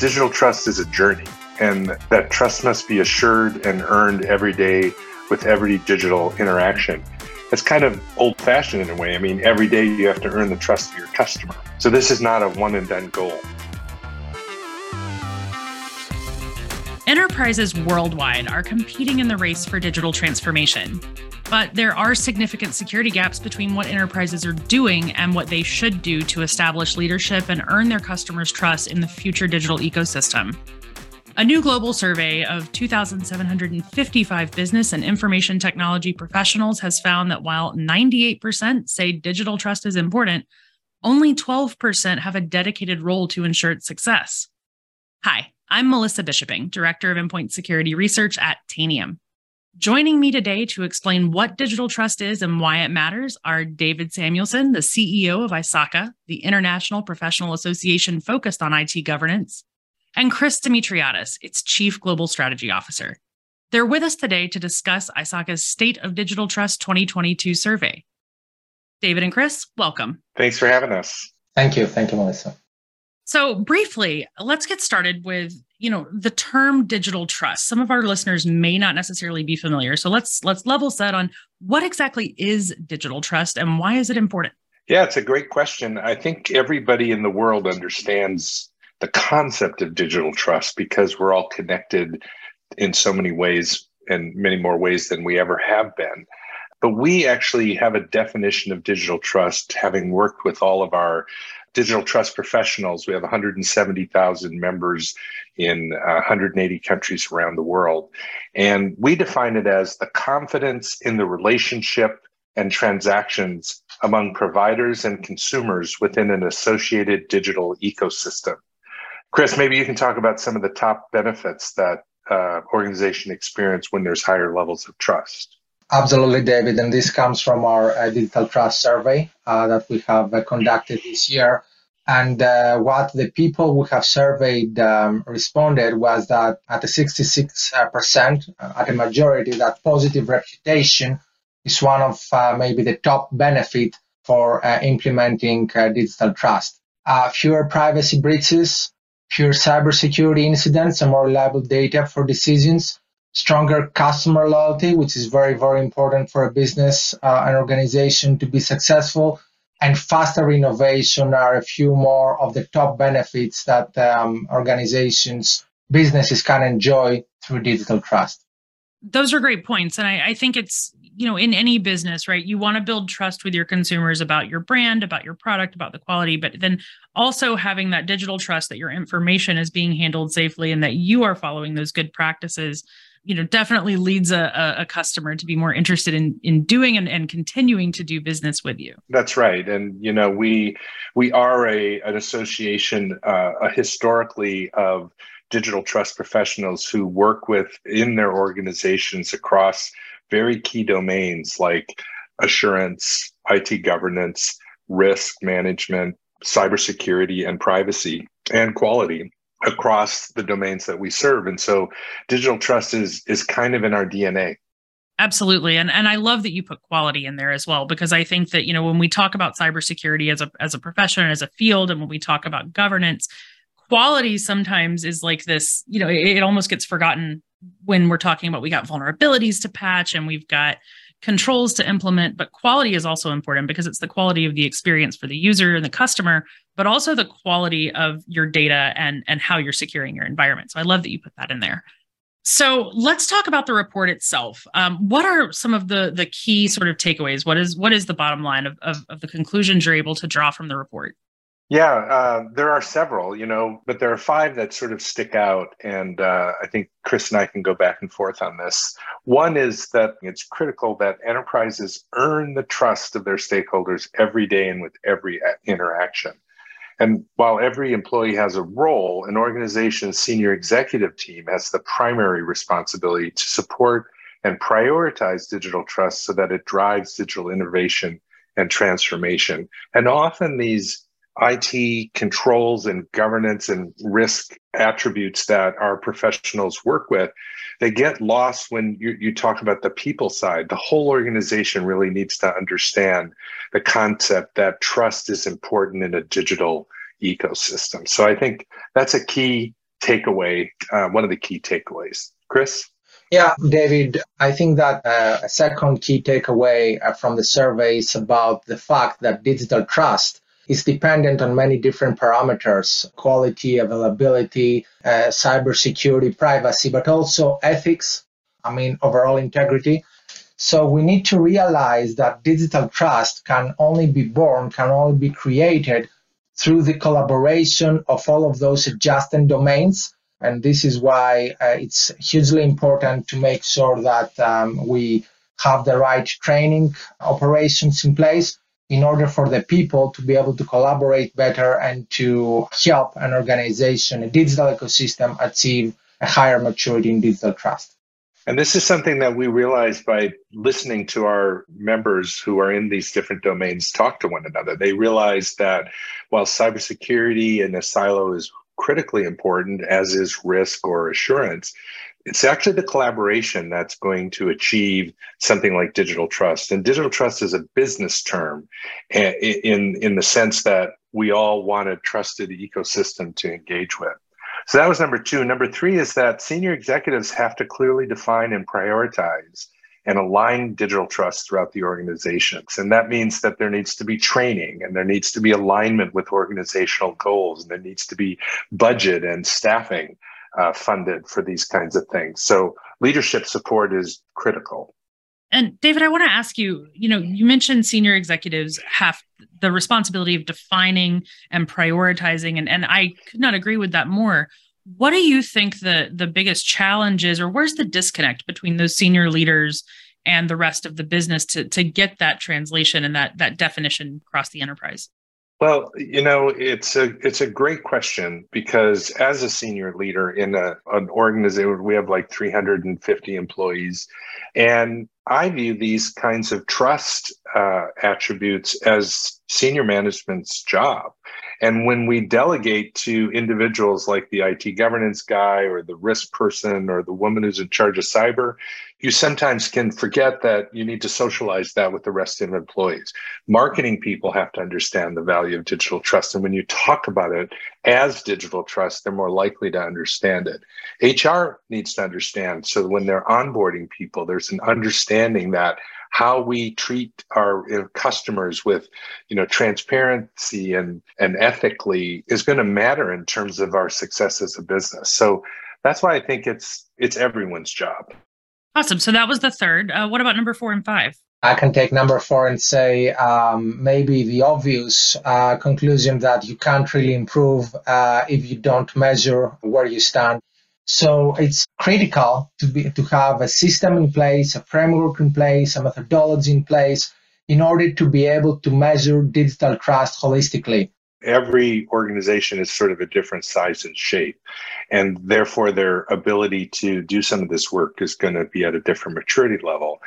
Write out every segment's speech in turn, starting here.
digital trust is a journey, and that trust must be assured and earned every day with every digital interaction. It's kind of old fashioned in a way. I mean, every day you have to earn the trust of your customer. So this is not a one and done goal. Enterprises worldwide are competing in the race for digital transformation. But there are significant security gaps between what enterprises are doing and what they should do to establish leadership and earn their customers' trust in the future digital ecosystem. A new global survey of 2,755 business and information technology professionals has found that while 98% say digital trust is important, only 12% have a dedicated role to ensure its success. Hi, I'm Melissa Bischoping, Director of Endpoint Security Research at Tanium. Joining me today to explain what digital trust is and why it matters are David Samuelson, the CEO of ISACA, the international professional association focused on IT governance, and Chris Dimitriadis, its Chief Global Strategy Officer. They're with us today to discuss ISACA's State of Digital Trust 2022 survey. David and Chris, welcome. Thanks for having us. Thank you. Thank you, Melissa. So, briefly, let's get started with, you know, the term digital trust. Some of our listeners may not necessarily be familiar. So, let's let's level set on what exactly is digital trust and why is it important? Yeah, it's a great question. I think everybody in the world understands the concept of digital trust because we're all connected in so many ways and many more ways than we ever have been. But we actually have a definition of digital trust, having worked with all of our digital trust professionals. We have 170,000 members in uh, 180 countries around the world. And we define it as the confidence in the relationship and transactions among providers and consumers within an associated digital ecosystem. Chris, maybe you can talk about some of the top benefits that uh, organization experience when there's higher levels of trust. Absolutely, David. And this comes from our uh, digital trust survey uh, that we have uh, conducted this year. And uh, what the people we have surveyed um, responded was that at a 66%, uh, at a majority, that positive reputation is one of uh, maybe the top benefit for implementing digital trust. fewer privacy breaches, fewer cybersecurity incidents, and more reliable data for decisions stronger customer loyalty, which is very, very important for a business uh, and organization to be successful. And faster innovation are a few more of the top benefits that um, organizations, businesses can enjoy through digital trust. Those are great points. And I, I think it's, you know, in any business, right? You want to build trust with your consumers about your brand, about your product, about the quality, but then also having that digital trust that your information is being handled safely and that you are following those good practices you know definitely leads a, a customer to be more interested in in doing and, and continuing to do business with you. That's right. And you know we we are a an association uh, a historically of digital trust professionals who work with in their organizations across very key domains like assurance it governance risk management cybersecurity and privacy and quality across the domains that we serve. And so digital trust is is kind of in our dna absolutely. And and i love that you put quality in there as well because i think that you know when we talk about cybersecurity as a as a profession as a field and when we talk about governance quality sometimes is like this you know it, it almost gets forgotten when we're talking about we got vulnerabilities to patch and we've got controls to implement, but quality is also important because it's the quality of the experience for the user and the customer, but also the quality of your data and, and how you're securing your environment. So I love that you put that in there. So let's talk about the report itself. Um, what are some of the the key sort of takeaways? What is what is the bottom line of, of, of the conclusions you're able to draw from the report? Yeah, uh, there are several, you know, but there are five that sort of stick out. And uh, I think Chris and I can go back and forth on this. One is that it's critical that enterprises earn the trust of their stakeholders every day and with every interaction. And while every employee has a role, an organization's senior executive team has the primary responsibility to support and prioritize digital trust so that it drives digital innovation and transformation. And often these IT controls and governance and risk attributes that our professionals work with, they get lost when you, you talk about the people side. The whole organization really needs to understand the concept that trust is important in a digital ecosystem. So I think that's a key takeaway, uh, one of the key takeaways. Chris? Yeah, David, I think that uh, a second key takeaway uh, from the survey is about the fact that digital trust is dependent on many different parameters quality, availability, uh, cybersecurity, privacy, but also ethics, I mean, overall integrity. So we need to realize that digital trust can only be born, can only be created through the collaboration of all of those adjacent domains and this is why uh, it's hugely important to make sure that um, we have the right training operations in place in order for the people to be able to collaborate better and to help an organization, a digital ecosystem achieve a higher maturity in digital trust. And this is something that we realize by listening to our members who are in these different domains talk to one another. They realize that while cybersecurity in a silo is critically important, as is risk or assurance. It's actually the collaboration that's going to achieve something like digital trust. And digital trust is a business term eh, in, in the sense that we all want a trusted ecosystem to engage with. So that was number two. Number three is that senior executives have to clearly define and prioritize and align digital trust throughout the organizations. And that means that there needs to be training and there needs to be alignment with organizational goals and there needs to be budget and staffing uh, funded for these kinds of things. So leadership support is critical. And David, I want to ask you, you know, you mentioned senior executives have the responsibility of defining and prioritizing, and, and I could not agree with that more what do you think the the biggest challenge is or where's the disconnect between those senior leaders and the rest of the business to to get that translation and that that definition across the enterprise well, you know, it's a it's a great question because as a senior leader in a, an organization, we have like 350 employees, and I view these kinds of trust uh, attributes as senior management's job. And when we delegate to individuals like the IT governance guy or the risk person or the woman who's in charge of cyber, you sometimes can forget that you need to socialize that with the rest of employees. Marketing people have to understand the value of digital trust. And when you talk about it as digital trust, they're more likely to understand it. HR needs to understand. So when they're onboarding people, there's an understanding that how we treat our customers with you know transparency and and ethically is going to matter in terms of our success as a business. So that's why i think it's it's everyone's job. Awesome. So that was the third. Uh, what about number four and five? I can take number four and say um, maybe the obvious uh, conclusion that you can't really improve uh, if you don't measure where you stand. So it's critical to be to have a system in place, a framework in place, a methodology in place in order to be able to measure digital trust holistically. Every organization is sort of a different size and shape, and therefore their ability to do some of this work is going to be at a different maturity level.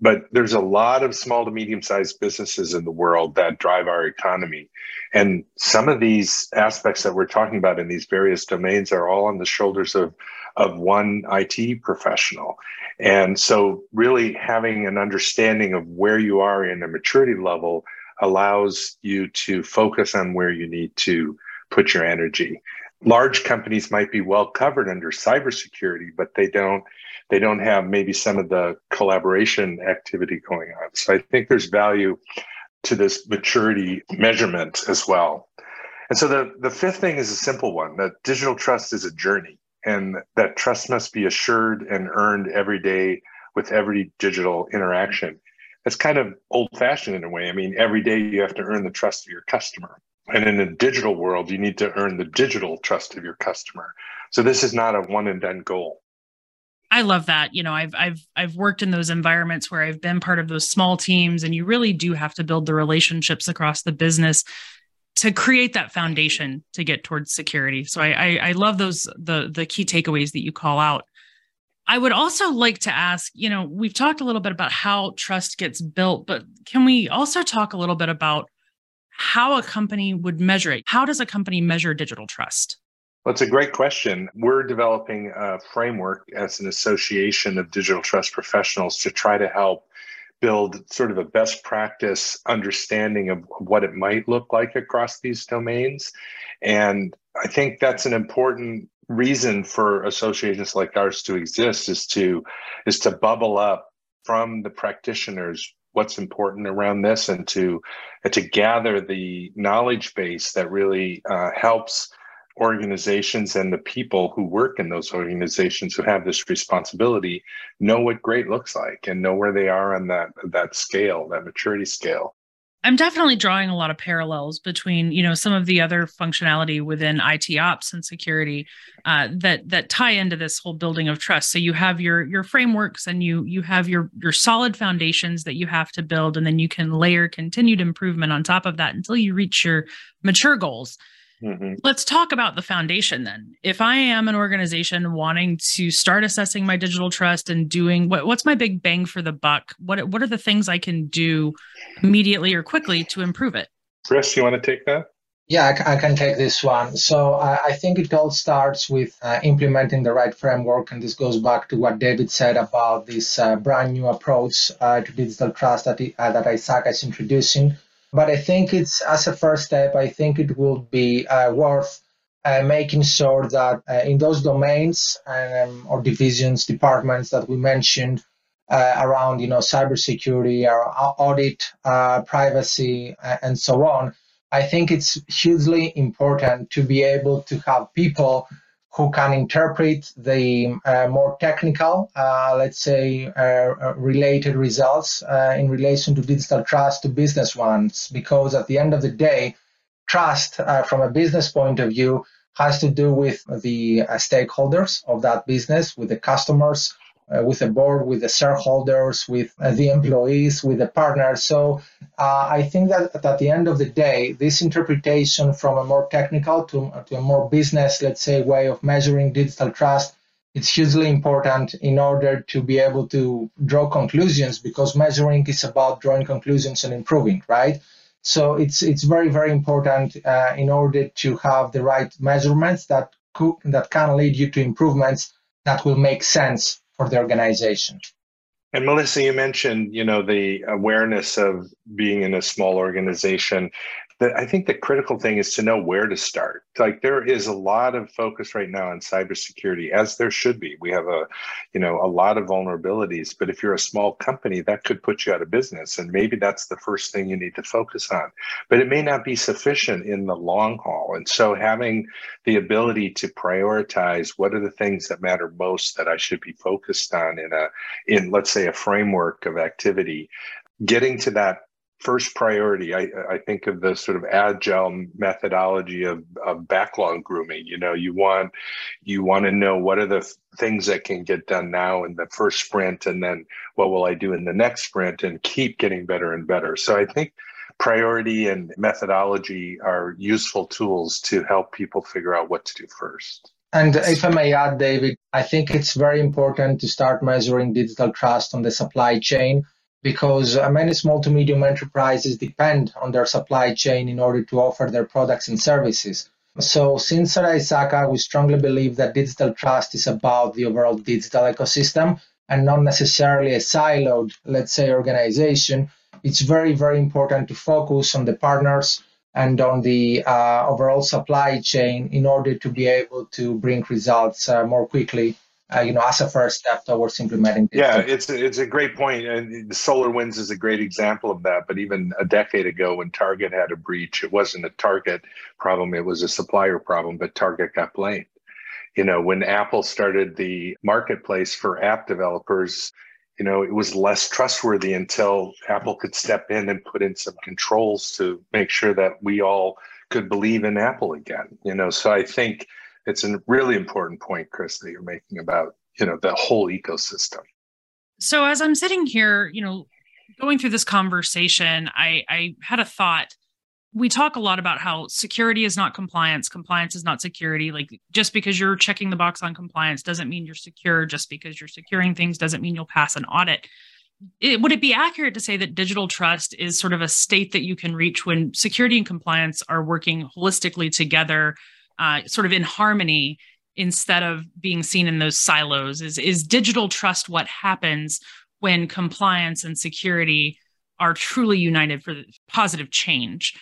But there's a lot of small to medium sized businesses in the world that drive our economy. And some of these aspects that we're talking about in these various domains are all on the shoulders of, of one IT professional. And so, really having an understanding of where you are in a maturity level allows you to focus on where you need to put your energy. Large companies might be well covered under cybersecurity, but they don't they don't have maybe some of the collaboration activity going on. So I think there's value to this maturity measurement as well. And so the, the fifth thing is a simple one that digital trust is a journey and that trust must be assured and earned every day with every digital interaction. That's kind of old fashioned in a way. I mean, every day you have to earn the trust of your customer. And in a digital world, you need to earn the digital trust of your customer. So this is not a one and done goal. I love that. You know, I've I've I've worked in those environments where I've been part of those small teams and you really do have to build the relationships across the business to create that foundation to get towards security. So I, I, I love those the the key takeaways that you call out. I would also like to ask, you know, we've talked a little bit about how trust gets built, but can we also talk a little bit about how a company would measure it? How does a company measure digital trust? Well, it's a great question. We're developing a framework as an association of digital trust professionals to try to help build sort of a best practice understanding of what it might look like across these domains. And I think that's an important reason for associations like ours to exist is to is to bubble up from the practitioners what's important around this and to and to gather the knowledge base that really uh, helps organizations and the people who work in those organizations who have this responsibility know what great looks like and know where they are on that that scale that maturity scale I'm definitely drawing a lot of parallels between, you know, some of the other functionality within IT ops and security uh, that that tie into this whole building of trust. So you have your your frameworks and you you have your your solid foundations that you have to build, and then you can layer continued improvement on top of that until you reach your mature goals. Mm-hmm. Let's talk about the foundation then. If I am an organization wanting to start assessing my digital trust and doing what, what's my big bang for the buck? What what are the things I can do immediately or quickly to improve it? Chris, you want to take that? Yeah, I can take this one. So I think it all starts with uh, implementing the right framework, and this goes back to what David said about this uh, brand new approach uh, to digital trust that, uh, that ISACA is introducing. But I think it's as a first step, I think it would be uh, worth uh, making sure that uh, in those domains um, or divisions, departments that we mentioned uh, around, you know, cybersecurity or audit, uh, privacy, uh, and so on, I think it's hugely important to be able to have people who can interpret the uh, more technical, uh, let's say, uh, uh related results uh, in relation to digital trust to business ones. Because at the end of the day, trust uh, from a business point of view has to do with the stakeholders of that business, with the customers, uh, with the board, with the shareholders, with uh, the employees, with the partners. So uh, I think that, that at the end of the day, this interpretation from a more technical to, to a more business, let's say, way of measuring digital trust, it's hugely important in order to be able to draw conclusions because measuring is about drawing conclusions and improving, right? So it's it's very very important uh, in order to have the right measurements that could, that can lead you to improvements that will make sense for the organization. And Melissa, you mentioned, you know, the awareness of being in a small organization I think the critical thing is to know where to start. Like there is a lot of focus right now on cybersecurity, as there should be. We have a, you know, a lot of vulnerabilities. But if you're a small company, that could put you out of business, and maybe that's the first thing you need to focus on. But it may not be sufficient in the long haul. And so having the ability to prioritize what are the things that matter most that I should be focused on in a, in let's say a framework of activity, getting to that first priority I, I think of the sort of agile methodology of, of backlog grooming. You know you want you want to know what are the things that can get done now in the first sprint and then what will i do in the next sprint and keep getting better and better. So i think priority and methodology are useful tools to help people figure out what to do first. And if I may add, David, I think it's very important to start measuring digital trust on the supply chain because uh, many small to medium enterprises depend on their supply chain in order to offer their products and services. So, since at ISACA, we strongly believe that digital trust is about the overall digital ecosystem and not necessarily a siloed, let's say, organization. It's very, very important to focus on the partners and on the uh, overall supply chain in order to be able to bring results uh, more quickly uh, you know, as a first step towards implementing. Yeah, it's a, it's a great point, and SolarWinds is a great example of that. But even a decade ago, when Target had a breach, it wasn't a Target problem; it was a supplier problem. But Target got blamed. You know, when Apple started the marketplace for app developers, you know, it was less trustworthy until Apple could step in and put in some controls to make sure that we all could believe in Apple again. You know, so I think it's a really important point, Chris, that you're making about you know the whole ecosystem. So as I'm sitting here, you know, going through this conversation, I, I had a thought. We talk a lot about how security is not compliance, compliance is not security. Like just because you're checking the box on compliance doesn't mean you're secure. Just because you're securing things doesn't mean you'll pass an audit. It, would it be accurate to say that digital trust is sort of a state that you can reach when security and compliance are working holistically together uh, sort of in harmony instead of being seen in those silos is is digital trust what happens when compliance and security are truly united for positive change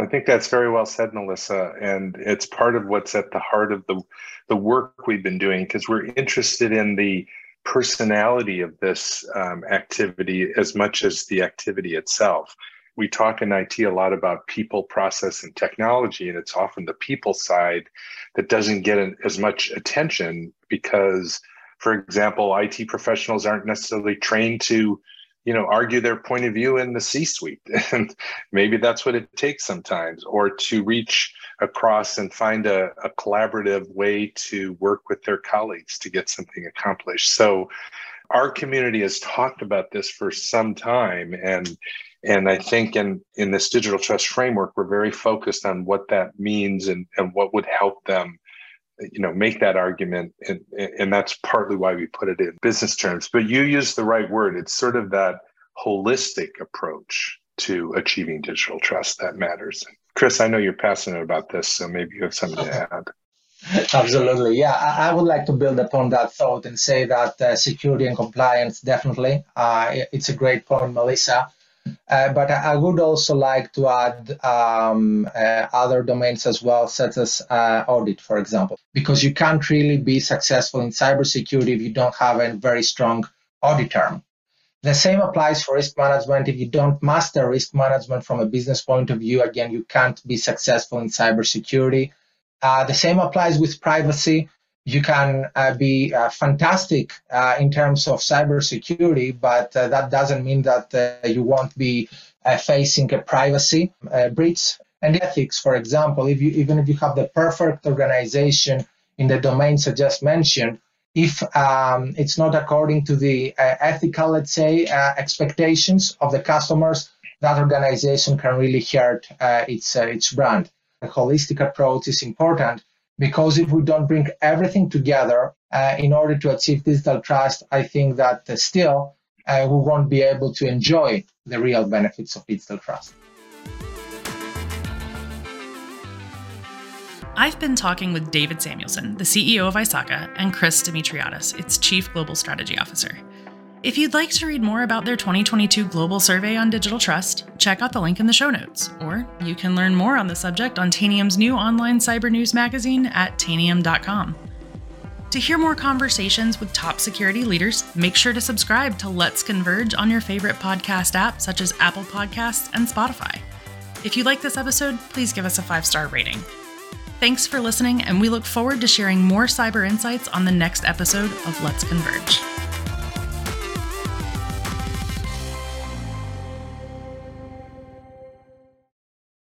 I think that's very well said, Melissa. And it's part of what's at the heart of the, the work we've been doing because we're interested in the personality of this um, activity as much as the activity itself. We talk in IT a lot about people, process, and technology, and it's often the people side that doesn't get as much attention because, for example, IT professionals aren't necessarily trained to you know argue their point of view in the c suite and maybe that's what it takes sometimes or to reach across and find a, a, collaborative way to work with their colleagues to get something accomplished. So our community has talked about this for some time and and i think in in this digital trust framework we're very focused on what that means and and what would help them you know make that argument and and that's partly why we put it in business terms. But you use the right word. It's sort of that holistic approach to achieving digital trust that matters. Chris i know you're passionate about this so maybe you have something to add Absolutely. Yeah, I, I, would like to build upon that thought and say that uh, security and compliance definitely. Uh, it's a great point, Melissa. Uh, but I would also like to add um, uh, other domains as well, such as uh, audit, for example, because you can't really be successful in cybersecurity if you don't have a very strong audit term. The same applies for risk management. If you don't master risk management from a business point of view, again, you can't be successful in cybersecurity. Uh, the same applies with privacy you can uh, be uh, fantastic uh, in terms of cybersecurity, but uh, that doesn't mean that uh, you won't be facing a privacy breach. And ethics, for example, if you even if you have the perfect organization in the domains I just mentioned, if um, it's not according to the ethical, let's say, expectations of the customers, that organization can really hurt its its brand. A holistic approach is important because if we don't bring everything together uh, in order to achieve digital trust, I think that uh, still uh, we won't be able to enjoy the real benefits of digital trust. I've been talking with David Samuelson, the CEO of ISACA, and Chris Dimitriadis, its Chief Global Strategy Officer. If you'd like to read more about their 2022 Global Survey on Digital Trust, check out the link in the show notes, or you can learn more on the subject on Tanium's new online cyber news magazine at tanium.com. To hear more conversations with top security leaders, make sure to subscribe to Let's Converge on your favorite podcast app, such as Apple Podcasts and Spotify. If you like this episode, please give us a five star rating. Thanks for listening, and we look forward to sharing more cyber insights on the next episode of Let's Converge.